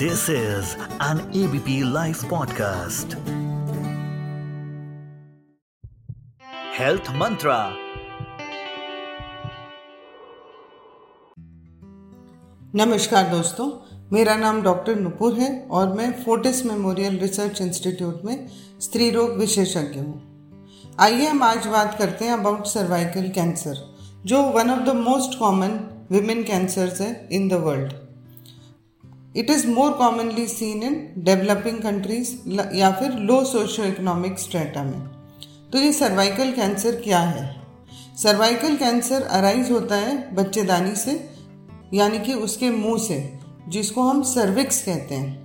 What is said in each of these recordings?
This is an ABP Life podcast. Health Mantra. नमस्कार दोस्तों, मेरा नाम डॉक्टर नुपुर है और मैं फोर्टिस मेमोरियल रिसर्च इंस्टीट्यूट में स्त्री रोग विशेषज्ञ हूँ आइए हम आज बात करते हैं अबाउट सर्वाइकल कैंसर जो one of the most common women cancers है in the world it is more commonly seen in developing countries या फिर लो सोशो इकोनॉमिक स्टेटा में। तो ये सर्वाइकल कैंसर क्या है? सर्वाइकल कैंसर अराइज होता है बच्चेदानी से, यानी कि उसके मुँह से, जिसको हम सर्विक्स कहते हैं।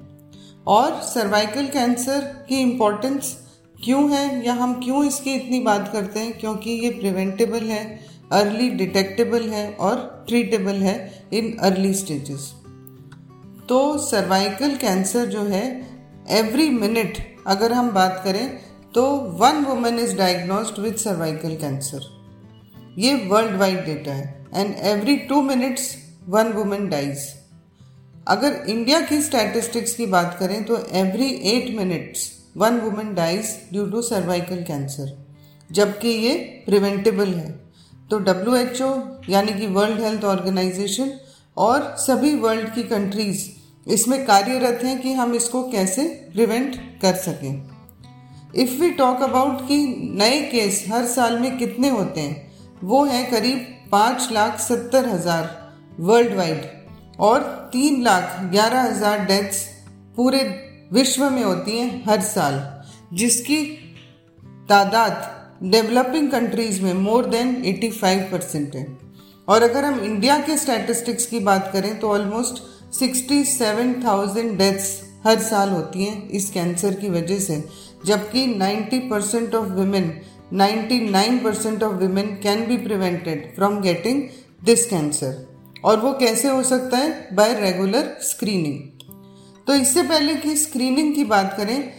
और सर्वाइकल कैंसर की इम्पोर्टेंस क्यों है, या हम क्यों इसकी इतनी बात करते हैं? क्योंकि ये प्रिवेंटेबल है अर्ली डिटेक्टेबल है और ट्रीटेबल है इन अर्ली स्टेजेस तो सर्वाइकल कैंसर जो है एवरी मिनट अगर हम बात करें तो one women is diagnosed with cervical cancer ये वर्ल्ड वाइड डेटा है and every two minutes one women dies अगर इंडिया की स्टैटिस्टिक्स की बात करें तो every eight minutes one women dies due to cervical cancer जबकि ये प्रिवेंटेबल है. तो डब्ल्यू एच ओ यानी कि वर्ल्ड हेल्थ ऑर्गेनाइजेशन और सभी वर्ल्ड की कंट्रीज़ इसमें कार्यरत हैं कि हम इसको कैसे प्रिवेंट कर सकें। इफ़ वी टॉक अबाउट कि नए केस हर साल में कितने होते हैं, वो हैं करीब पाँच लाख सत्तर हज़ार वर्ल्ड वाइड और तीन लाख ग्यारह हज़ार डेथ्स पूरे विश्व में होती हैं हर साल, जिसकी तादाद डेवलपिंग कंट्रीज़ में मोर देन 85 परसेंट है। और अगर हम इंडिया के स्टैटिस्टिक्स की बात करें तो ऑलमोस्ट 67,000 डेथ्स हर साल होती हैं इस कैंसर की वजह से जबकि 90 percent of women 99 percent of women can be prevented from getting this cancer और वो कैसे हो सकता है? बाय रेगुलर स्क्रीनिंग तो इससे पहले कि स्क्रीनिंग की बात करें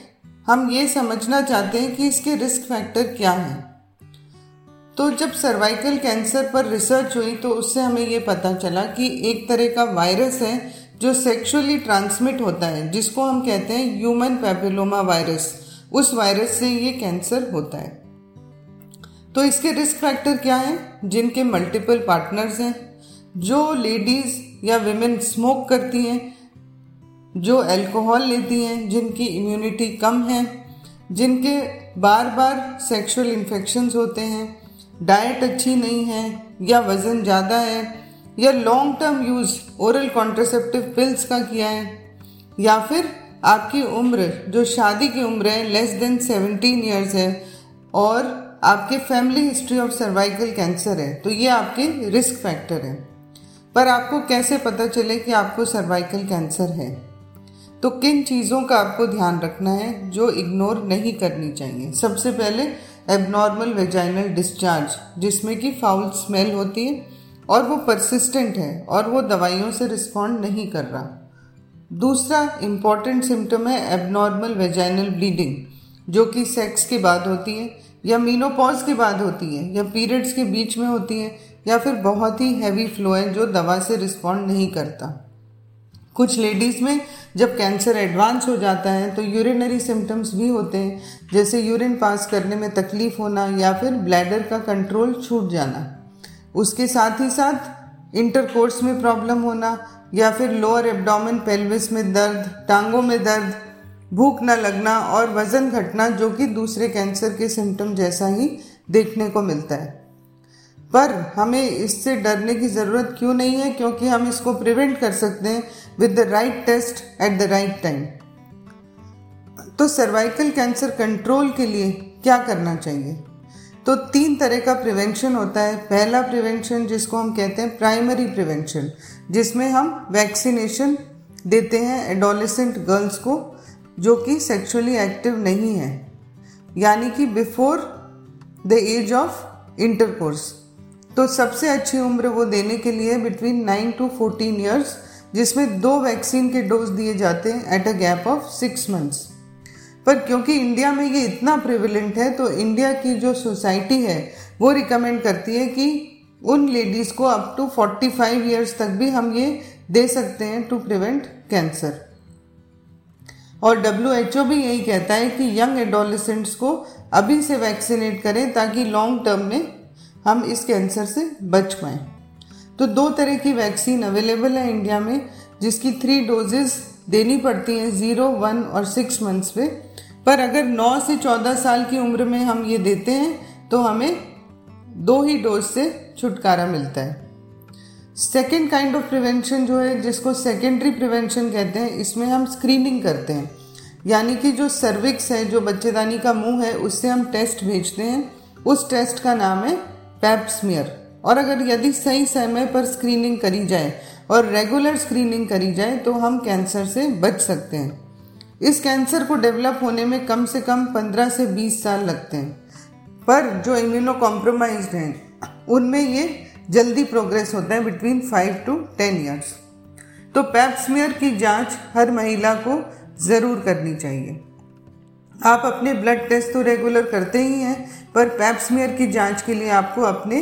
हम ये समझना चाहते हैं कि इसके रिस्क फैक्टर क्या हैं। तो जब सर्वाइकल कैंसर पर रिसर्च हुई तो उससे हमें ये पता चला कि एक तरह का वायरस है जो सेक्सुअली ट्रांसमिट होता है, जिसको हम कहते हैं ह्यूमन पैपिलोमा वायरस उस वायरस से ये कैंसर होता है। तो इसके रिस्क फैक्टर क्या हैं? जिनके मल्टीपल पार्टनर्स हैं। जो लेडीज़ या विमेन स्मोक करती हैं, जो अल्कोहल लेती हैं, जिनकी इम्यूनिटी कम है, जिनके बार बार सेक्सुअल इन्फेक्शंस होते हैं डाइट अच्छी नहीं है या वज़न ज़्यादा है, या long term use oral contraceptive pills का किया है, या फिर आपकी उम्र, जो शादी की उम्र है लेस देन सेवनटीन ईयर्स है, और आपके family history of cervical cancer है तो ये आपके रिस्क फैक्टर है। पर आपको कैसे पता चले कि आपको सर्वाइकल कैंसर है? तो किन चीज़ों का आपको ध्यान रखना है जो इग्नोर नहीं करनी चाहिए? सबसे पहले एबनॉर्मल वेजाइनल डिस्चार्ज जिसमें कि फाउल स्मेल होती है और वो परसिस्टेंट है और वो दवाइयों से रिस्पॉन्ड नहीं कर रहा। दूसरा इंपॉर्टेंट सिम्टम है एबनॉर्मल वेजाइनल ब्लीडिंग जो कि सेक्स के बाद होती है, या मीनोपॉज के बाद होती है, या पीरियड्स के बीच में होती है, या फिर बहुत ही हैवी फ्लो है जो दवा से रिस्पॉन्ड नहीं करता। कुछ लेडीज़ में जब कैंसर एडवांस हो जाता है तो यूरिनरी सिम्टम्स भी होते हैं। जैसे यूरिन पास करने में तकलीफ़ होना या फिर ब्लैडर का कंट्रोल छूट जाना। उसके साथ ही साथ इंटरकोर्स में प्रॉब्लम होना या फिर लोअर एब्डोमेन पेल्विस में दर्द, टांगों में दर्द, भूख न लगना और वज़न घटना, जो कि दूसरे कैंसर के सिम्टम जैसा ही देखने को मिलता है। पर हमें इससे डरने की ज़रूरत क्यों नहीं है? क्योंकि हम इसको प्रिवेंट कर सकते हैं। With the right test at the right time तो सर्वाइकल कैंसर कंट्रोल के लिए क्या करना चाहिए? तो तीन तरह का प्रिवेंशन होता है। पहला प्रिवेंशन जिसको हम कहते हैं प्राइमरी प्रिवेंशन जिसमें हम वैक्सीनेशन देते हैं एडोलेसेंट गर्ल्स को, जो कि सेक्सुअली एक्टिव नहीं है। यानी कि before the age of intercourse तो सबसे अच्छी उम्र वो देने के लिए between nine to fourteen years जिसमें दो वैक्सीन के डोज दिए जाते हैं at a gap of six months पर क्योंकि इंडिया में ये इतना प्रिविलेंट है तो इंडिया की जो सोसाइटी है, वो रिकमेंड करती है कि उन लेडीज़ को अप टू 45 इयर्स तक भी हम ये दे सकते हैं टू प्रिवेंट कैंसर और डब्ल्यू एच ओ भी यही कहता है कि यंग एडोलिसेंट्स को अभी से वैक्सीनेट करें ताकि लॉन्ग टर्म में हम इस कैंसर से बच पाएँ। तो दो तरह की वैक्सीन अवेलेबल है इंडिया में, जिसकी थ्री डोजेस देनी पड़ती हैं ज़ीरो वन और सिक्स मंथ्स पे। पर अगर नौ से चौदह साल की उम्र में हम ये देते हैं तो हमें दो ही डोज से छुटकारा मिलता है। सेकेंड काइंड ऑफ़ प्रिवेंशन जो है, जिसको सेकेंडरी प्रिवेंशन कहते हैं, इसमें हम स्क्रीनिंग करते हैं। यानी कि जो सर्विक्स है, जो बच्चेदानी का मुँह है, उससे हम टेस्ट भेजते हैं। उस टेस्ट का नाम है पैप्समियर और अगर यदि सही समय पर स्क्रीनिंग करी जाए और रेगुलर स्क्रीनिंग करी जाए तो हम कैंसर से बच सकते हैं। इस कैंसर को डेवलप होने में कम से कम 15 से 20 साल लगते हैं। पर जो इम्यूनो कॉम्प्रोमाइज हैं, उनमें ये जल्दी प्रोग्रेस होता है between five to ten years तो पैप्समियर की जाँच हर महिला को ज़रूर करनी चाहिए। आप अपने ब्लड टेस्ट तो रेगुलर करते ही हैं, पर पैप्समियर की जाँच के लिए आपको अपने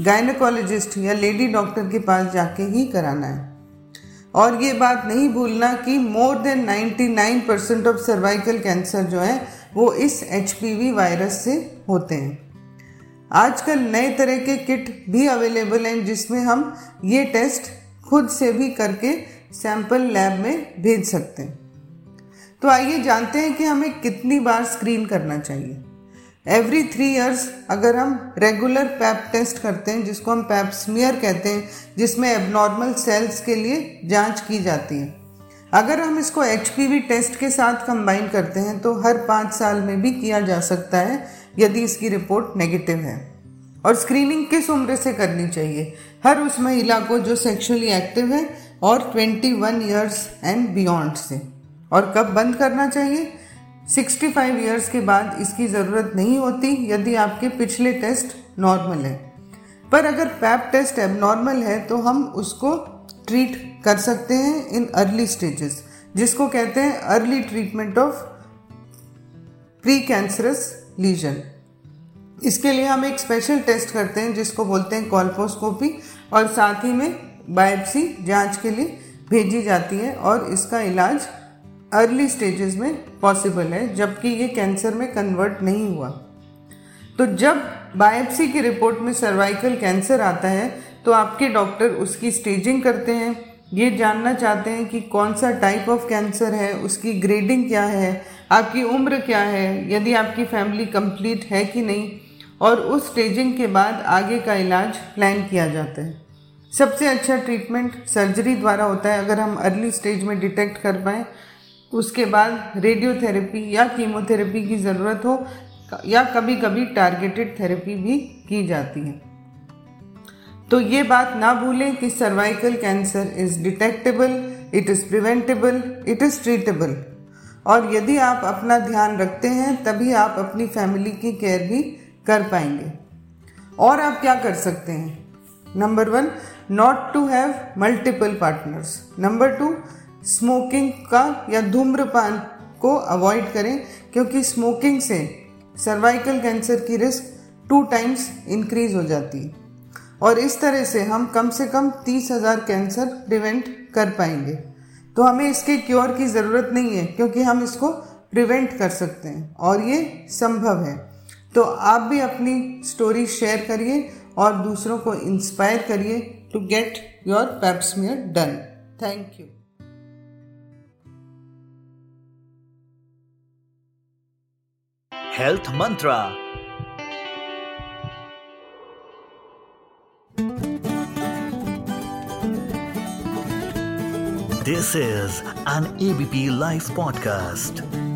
गायनकोलॉजिस्ट या लेडी डॉक्टर के पास जाके ही कराना है। और ये बात नहीं भूलना कि more than 99 percent of cervical cancer जो है, वो इस एचपीवी वायरस से होते हैं। आजकल नए तरह के किट भी अवेलेबल हैं, जिसमें हम ये टेस्ट खुद से भी करके सैंपल लैब में भेज सकते हैं। तो आइए जानते हैं कि हमें कितनी बार स्क्रीन करना चाहिए। एवरी थ्री इयर्स अगर हम रेगुलर पैप टेस्ट करते हैं, जिसको हम पैप स्मियर कहते हैं, जिसमें एबनॉर्मल सेल्स के लिए जाँच की जाती है। अगर हम इसको एचपीवी टेस्ट के साथ कंबाइन करते हैं तो हर पाँच साल में भी किया जा सकता है, यदि इसकी रिपोर्ट नेगेटिव है। और स्क्रीनिंग किस उम्र से करनी चाहिए? हर उस महिला को जो सेक्सुअली एक्टिव है, और 21 वन ईयर्स एंड बियॉन्ड से। और कब बंद करना चाहिए? 65 ईयर्स के बाद इसकी ज़रूरत नहीं होती यदि आपके पिछले टेस्ट नॉर्मल है। पर अगर पैप टेस्ट एबनॉर्मल है तो हम उसको ट्रीट कर सकते हैं इन अर्ली स्टेजेस जिसको कहते हैं early treatment of precancerous lesion इसके लिए हम एक स्पेशल टेस्ट करते हैं, जिसको बोलते हैं कॉल्पोस्कोपी और साथ ही में बायोप्सी जाँच के लिए भेजी जाती है, और इसका इलाज अर्ली स्टेजेस में पॉसिबल है, जबकि ये कैंसर में कन्वर्ट नहीं हुआ। तो जब बायोप्सी की रिपोर्ट में सर्वाइकल कैंसर आता है तो आपके डॉक्टर उसकी स्टेजिंग करते हैं। ये जानना चाहते हैं कि कौन सा टाइप ऑफ़ कैंसर है, उसकी ग्रेडिंग क्या है, आपकी उम्र क्या है, यदि आपकी फैमिली कंप्लीट है कि नहीं, और उस स्टेजिंग के बाद आगे का इलाज प्लान किया जाता है। सबसे अच्छा ट्रीटमेंट सर्जरी द्वारा होता है, अगर हम अर्ली स्टेज में डिटेक्ट कर पाएँ। उसके बाद रेडियोथेरेपी या कीमोथेरेपी की ज़रूरत हो, या कभी कभी टारगेटेड थेरेपी भी की जाती है। तो ये बात ना भूलें कि cervical cancer is detectable it is preventable it is treatable और यदि आप अपना ध्यान रखते हैं, तभी आप अपनी फैमिली की केयर भी कर पाएँगे। और आप क्या कर सकते हैं? Number one not to have multiple partners number two smoking का या धूम्रपान को अवॉइड करें, क्योंकि स्मोकिंग से सर्वाइकल कैंसर की रिस्क टू टाइम्स इंक्रीज हो जाती है। और इस तरह से हम कम से कम तीस हज़ार कैंसर प्रिवेंट कर पाएँगे। तो हमें इसके क्योर की ज़रूरत नहीं है, क्योंकि हम इसको प्रिवेंट कर सकते हैं, और ये संभव है। तो आप भी अपनी स्टोरी शेयर करिए और दूसरों को इंस्पायर करिए to get your Pap smear done. Thank you. Health Mantra. This is an ABP Life podcast.